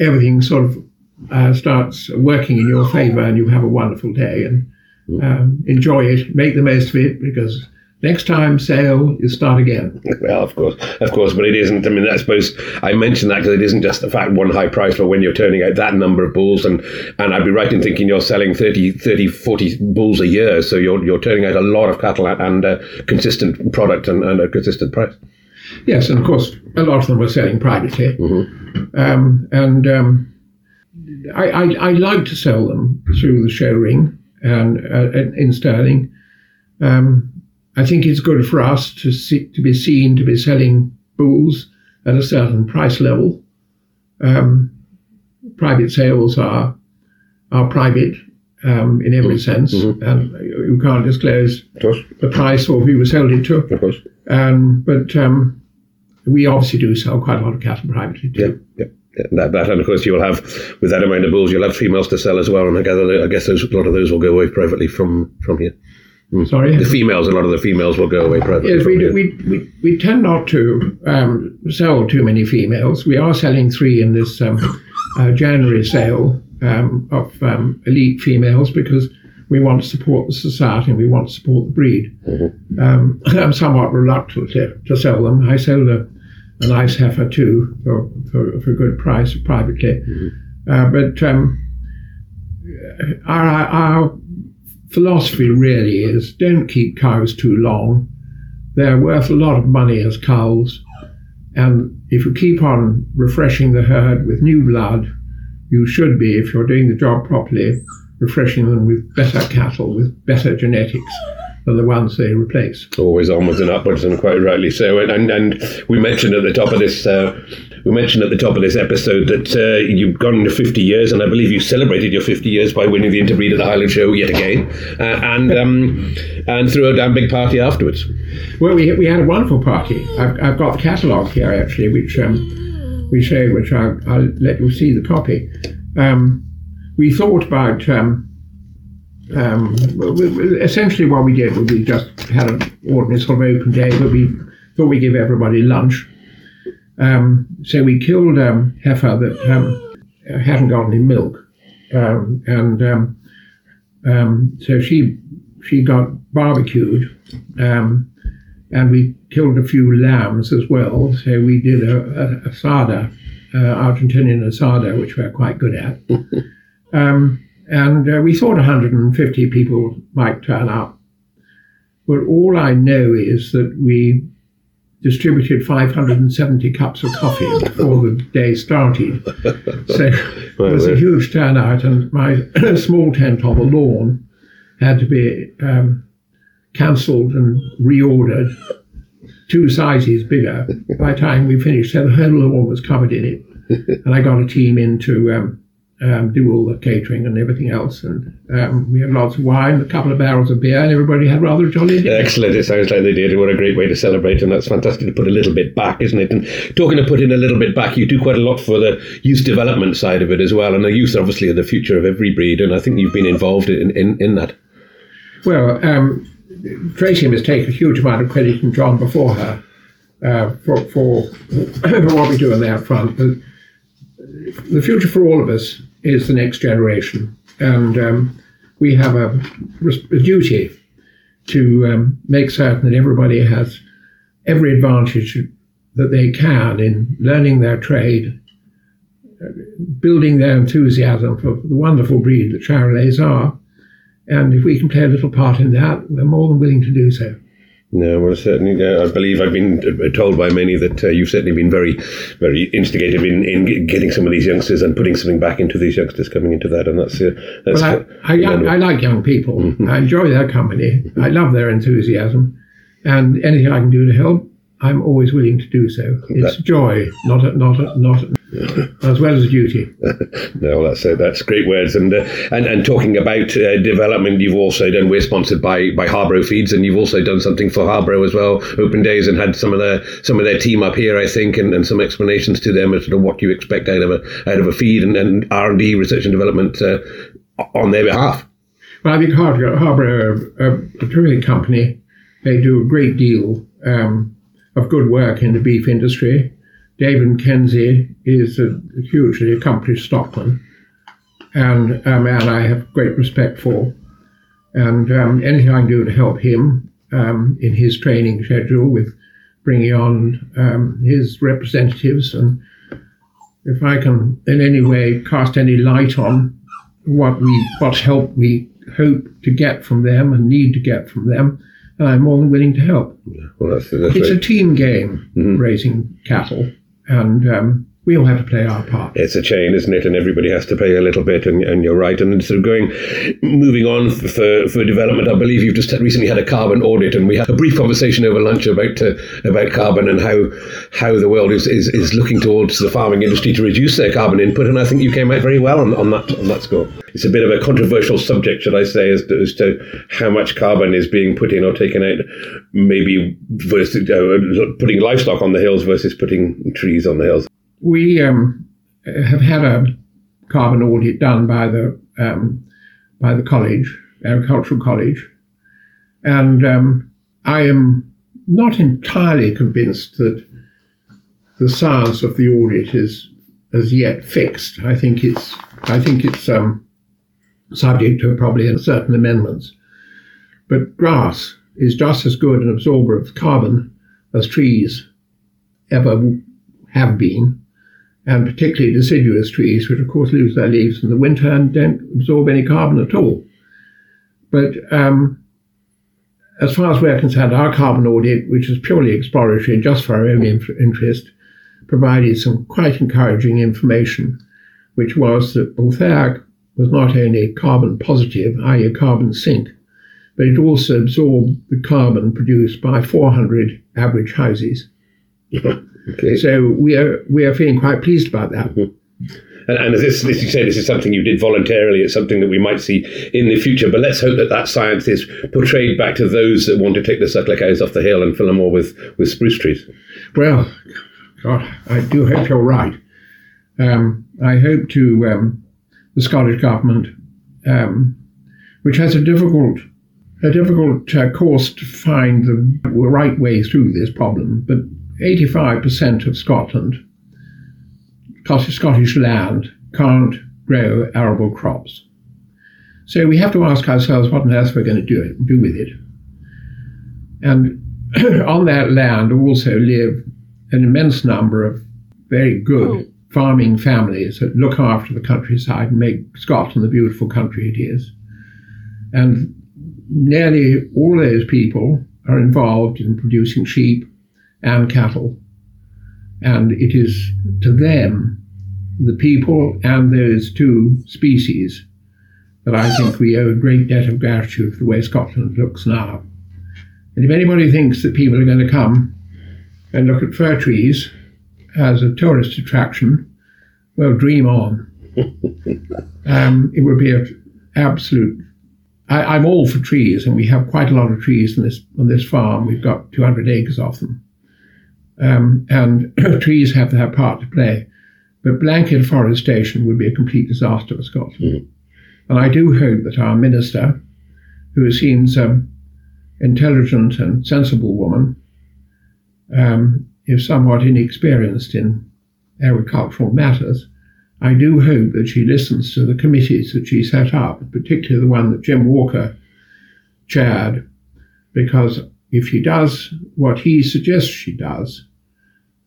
everything sort of uh, starts working in your favour, and you have a wonderful day and mm-hmm. um, enjoy it. Make the most of it because Next time, sale, you start again. Well, of course, of course, but it isn't. I mean, I suppose I mentioned that because it isn't just the fact one high price, but when you're turning out that number of bulls, and and I'd be right in thinking you're selling 30, 30 40 bulls a year, so you're you're turning out a lot of cattle and a consistent product and, and a consistent price. Yes, and of course, a lot of them were selling privately, mm-hmm. um, and um, I, I, I, like to sell them through the show ring and uh, in Stirling. Um, I think it's good for us to see, to be seen to be selling bulls at a certain price level. Um, private sales are are private um, in every mm-hmm. sense, mm-hmm. and you can't disclose the price or who you sold it to. Of course. Um, but um, we obviously do sell quite a lot of cattle privately too. Yeah, yeah. That, that, and of course you'll have with that amount of bulls, you'll have females to sell as well, and I gather I guess those, a lot of those will go away privately from from here. Mm. Sorry, the females. A lot of the females will go away privately. Yes, we, do, we, we we tend not to um, sell too many females. We are selling three in this um, uh, January sale um, of um, elite females because we want to support the society and we want to support the breed. Mm-hmm. Um, I'm somewhat reluctant to, to, sell them. I sold a, a nice heifer too for, for, for a good price privately. Mm-hmm. Uh, but um, our, our philosophy really is don't keep cows too long. They're worth a lot of money as cows. And if you keep on refreshing the herd with new blood, you should be, if you're doing the job properly, refreshing them with better cattle, with better genetics than the ones they replace. Always onwards and upwards, and quite rightly so. And and we mentioned at the top of this. Uh, we mentioned at the top of this episode that uh, you've gone to 50 years, and I believe you celebrated your 50 years by winning the Interbreed at the Highland Show yet again, uh, and um, and threw a damn big party afterwards. Well, we, we had a wonderful party. I've, I've got the catalogue here actually, which um, we showed, which I'll, I'll, let you see the copy. Um, we thought about um, um, essentially what we did was we just had an ordinary sort of open day but we thought we'd give everybody lunch. Um, so we killed um, heifer that um, hadn't got any milk, um, and um, um, so she she got barbecued, um, and we killed a few lambs as well. So we did a, a, asada, uh, Argentinian asada, which we're quite good at. And uh, we thought 150 people might turn up. But all I know is that we distributed 570 cups of coffee before the day started. So it was a huge turnout, and my small tent on the lawn had to be um, cancelled and reordered two sizes bigger by the time we finished. So the whole lawn was covered in it. And I got a team in to um, um, do all the catering and everything else. And um, we had lots of wine, a couple of barrels of beer, and everybody had rather a jolly day. Excellent. It sounds like they did. What a great way to celebrate. And that's fantastic to put a little bit back, isn't it? And talking of putting a little bit back, you do quite a lot for the youth development side of it as well. And the youth, obviously, are the future of every breed. And I think you've been involved in, in, in that. Well, um, Tracy must take a huge amount of credit from John before her uh, for, for, for what we do on that front. The, the future for all of us is the next generation. And um, we have a, a duty to um, make certain that everybody has every advantage that they can in learning their trade, building their enthusiasm for the wonderful breed that Charolais are. And if we can play a little part in that, we're more than willing to do so. No, well, certainly. Uh, I believe I've been uh, told by many that uh, you've certainly been very, very instigative in, in getting some of these youngsters and putting something back into these youngsters coming into that, and that's uh, that's. Well, I, I, I, like young people. Mm-hmm. I enjoy their company. I love their enthusiasm, and anything I can do to help, I'm always willing to do so. It's that, joy, not a, not a, not a, as well as duty. no, that's uh, that's great words. And uh, and and talking about uh, development, you've also done. We're sponsored by by Harborough Feeds, and you've also done something for Harborough as well. Open days and had some of their some of their team up here, I think, and, and some explanations to them as to what you expect out of a out of a feed and, and R and D research and development uh, on their behalf. Well, I think Harborough, a, a terrific company. They do a great deal. Um, of good work in the beef industry. David McKenzie is a hugely accomplished stockman and a man I have great respect for. And um, anything I can do to help him um, in his training schedule with bringing on um, his representatives and if I can in any way cast any light on what we what help we hope to get from them and need to get from them, and I'm more than willing to help. Well, that's, that's it's right. a team game, mm-hmm. raising cattle, and um, we all have to play our part. It's a chain, isn't it? And everybody has to pay a little bit, and, and you're right. And sort of going, moving on for, for development, I believe you've just recently had a carbon audit, and we had a brief conversation over lunch about uh, about carbon and how how the world is, is, is looking towards the farming industry to reduce their carbon input. And I think you came out very well on, on that on that score. It's a bit of a controversial subject, should I say, as to, as to how much carbon is being put in or taken out, maybe versus uh, putting livestock on the hills versus putting trees on the hills we um, have had a carbon audit done by the um, by the college, agricultural college, and um, I am not entirely convinced that the science of the audit is as yet fixed. I think it's I think it's um, subject to probably certain amendments, but grass is just as good an absorber of carbon as trees ever have been and particularly deciduous trees, which of course lose their leaves in the winter and don't absorb any carbon at all. But um, as far as we're concerned, our carbon audit, which is purely exploratory and just for our own inf- interest, provided some quite encouraging information, which was that Balthayock was not only carbon positive, i.e., a carbon sink, but it also absorbed the carbon produced by 400 average houses. Okay. So we are we are feeling quite pleased about that. Mm-hmm. And, and as, this, as you say, this is something you did voluntarily. It's something that we might see in the future. But let's hope that that science is portrayed back to those that want to take the cows off the hill and fill them all with, with spruce trees. Well, God, I do hope you're right. Um, I hope to um, the Scottish government, um, which has a difficult a difficult uh, course to find the right way through this problem, but 85% of Scotland, Scottish land, can't grow arable crops. So we have to ask ourselves what on earth we're going to do, do with it. And on that land also live an immense number of very good oh. farming families that look after the countryside and make Scotland the beautiful country it is. And nearly all those people are involved in producing sheep, and cattle. And it is to them, the people and those two species, that I think we owe a great debt of gratitude for the way Scotland looks now. And if anybody thinks that people are going to come and look at fir trees as a tourist attraction, well, dream on. um, it would be an absolute. I, am all for trees, and we have quite a lot of trees on this on this farm. We've got 200 acres of them um, and trees have their part to play. But blanket forestation would be a complete disaster for Scotland. Mm. And I do hope that our minister, who seems an intelligent and sensible woman, um, is somewhat inexperienced in agricultural matters, I do hope that she listens to the committees that she set up, particularly the one that Jim Walker chaired, because if she does what he suggests she does,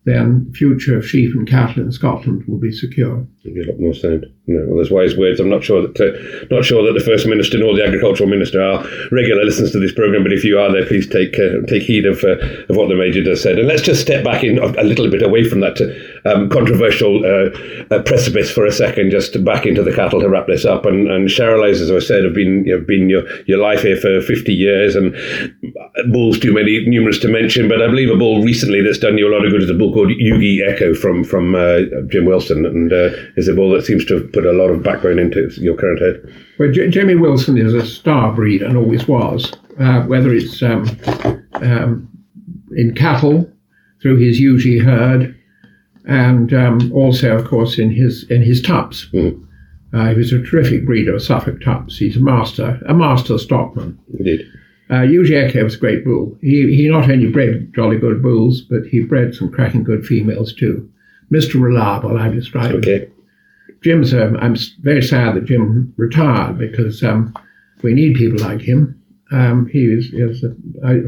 then future of sheep and cattle in Scotland will be secure. It'll be a lot more sound. No, well, there's wise words. I'm not sure that uh, not sure that the first minister nor the agricultural minister are regular listeners to this program. But if you are there, please take uh, take heed of uh, of what the major does said. And let's just step back in a little bit away from that um, controversial uh, uh, precipice for a second, just back into the cattle to wrap this up. And, and Charolais, as I said, have been you know, been your your life here for 50 years, and bulls too many numerous to mention. But I believe a bull recently that's done you a lot of good is a bull called Yugi Echo from from uh, Jim Wilson, and is a bull that seems to have put a lot of backbone into your current head. Well, J- Jamie Wilson is a star breed and always was, uh, whether it's um, um, in cattle through his Yugi herd, and um, also, of course, in his in his tups. Mm. Uh, he was a terrific breeder of Suffolk tups. He's a master, a master stockman. Indeed. Uh, Yugi Echo was a great bull. He, he not only bred jolly good bulls, but he bred some cracking good females too. Mr. Reliable, I describe okay. him. Jim's, um, I'm very sad that Jim retired because um, we need people like him. Um, he is, is a, I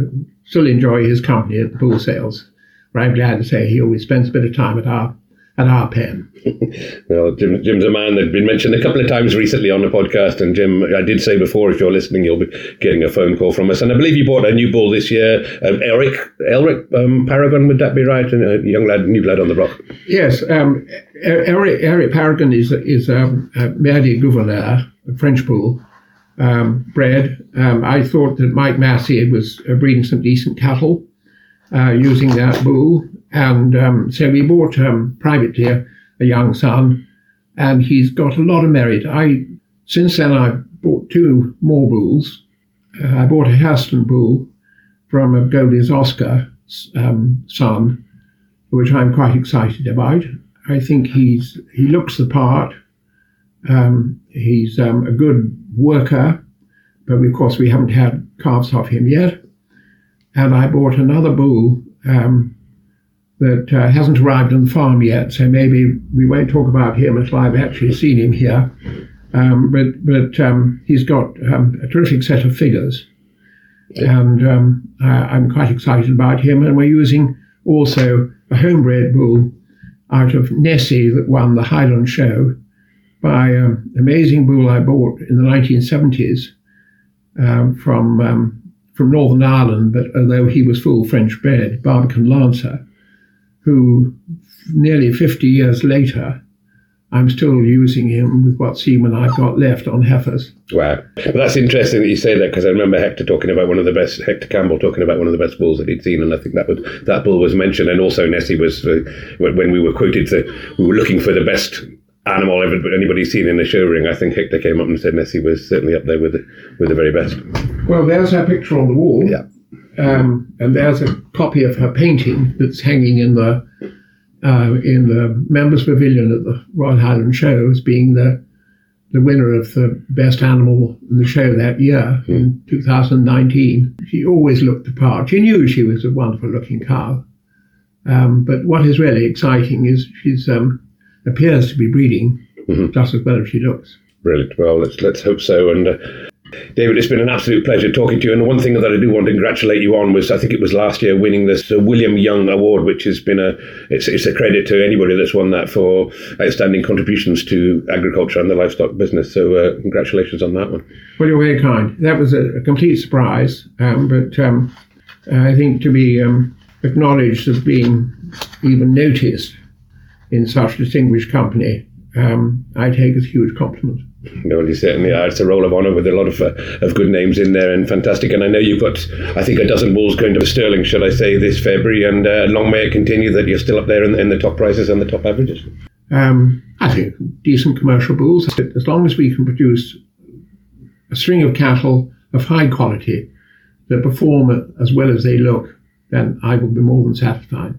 still enjoy his company at the bull sales. Where I'm glad to say he always spends a bit of time at our at our pen. well, Jim, Jim's a man that's been mentioned a couple of times recently on the podcast. And Jim, I did say before, if you're listening, you'll be getting a phone call from us. And I believe you bought a new bull this year, um, Eric Elric um, Paragon. Would that be right? And A young lad, new lad on the block. Yes, um, Eric, Eric Paragon is is um, a Merdi Gouverneur, a French bull. Um, bred. Um, I thought that Mike Massey was uh, breeding some decent cattle uh, using that bull. And um, so we bought um, privately a, a, young son, and he's got a lot of merit. I since then I've bought two more bulls. Uh, I bought a Harestone bull from a Goldie's Oscar um, son, which I'm quite excited about. I think he's he looks the part. Um, he's um, a good worker, but of course we haven't had calves off him yet. And I bought another bull um, that uh, hasn't arrived on the farm yet, so maybe we won't talk about him until I've actually seen him here. Um, but but um, he's got um, a terrific set of figures, and um, I, am quite excited about him. And we're using also a homebred bull out of Nessie that won the Highland Show by an amazing bull I bought in the 1970s um, from um, from Northern Ireland, but although he was full French bred, Barbican Lancer who nearly 50 years later, I'm still using him with what semen I've got left on heifers. Wow. That's interesting that you say that because I remember Hector talking about one of the best, Hector Campbell talking about one of the best bulls that he'd seen. And I think that would, that bull was mentioned. And also Nessie was, uh, when we were quoted, to, we were looking for the best animal anybody's seen in the show ring. I think Hector came up and said Nessie was certainly up there with the, with the very best. Well, there's her picture on the wall. Yeah. Um, and there's a copy of her painting that's hanging in the uh, in the members' pavilion at the Royal Highland Show as being the the winner of the best animal in the show that year mm. in 2019. She always looked the part. She knew she was a wonderful looking cow. Um, but what is really exciting is she's um, appears to be breeding mm-hmm. just as well as she looks. Brilliant. Well, let's let's hope so. And uh, David, it's been an absolute pleasure talking to you. And one thing that I do want to congratulate you on was I think it was last year winning this uh, William Young Award, which has been a it's, it's a credit to anybody that's won that for outstanding contributions to agriculture and the livestock business. So uh, congratulations on that one. Well, you're very kind. That was a, a complete surprise, um, but um, I think to be um, acknowledged as being even noticed in such distinguished company, um, I take as a huge compliment. No, you certainly are. It's a role of honour with a lot of uh, of good names in there and fantastic. And I know you've got, I think, a dozen bulls going to Stirling, should I say, this February. And uh, long may it continue that you're still up there in, in the top prices and the top averages. Um, I think decent commercial bulls. As long as we can produce a string of cattle of high quality that perform as well as they look, then I will be more than satisfied.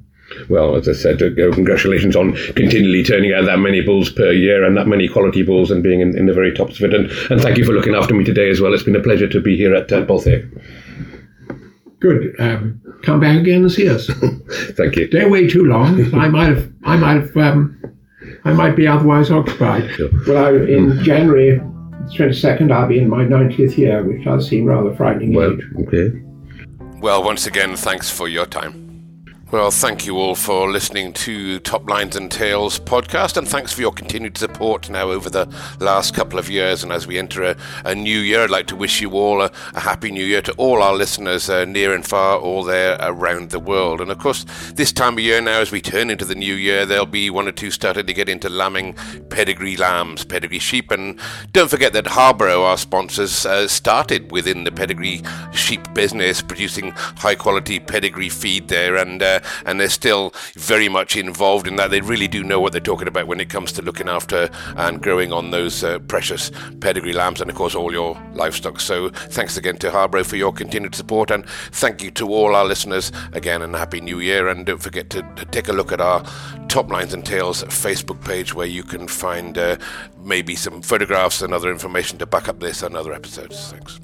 Well, as I said, uh, congratulations on continually turning out that many bulls per year and that many quality bulls and being in, in the very tops of it. And, and thank you for looking after me today as well. It's been a pleasure to be here at uh, Balthayock. Good. Um, come back again and see us. thank you. Don't wait too long. I might have. I might have. Um, I might be otherwise occupied. Sure. Well, I, in January twenty second, I'll be in my ninetieth year, which does seem rather frightening well, age. Okay. Well, once again, thanks for your time. Well, thank you all for listening to Top Lines and Tails podcast, and thanks for your continued support now over the last couple of years. And as we enter a, a new year, I'd like to wish you all a, a happy new year to all our listeners uh, near and far, all there around the world. And of course, this time of year now, as we turn into the new year, there'll be one or two starting to get into lambing pedigree lambs, pedigree sheep. And don't forget that Harborough, our sponsors, uh, started within the pedigree sheep business, producing high quality pedigree feed there. And uh, and they're still very much involved in that. They really do know what they're talking about when it comes to looking after and growing on those uh, precious pedigree lambs and, of course, all your livestock. So, thanks again to Harborough for your continued support, and thank you to all our listeners again, and Happy New Year. And don't forget to, to take a look at our Top Lines and Tails Facebook page where you can find uh, maybe some photographs and other information to back up this and other episodes. Thanks.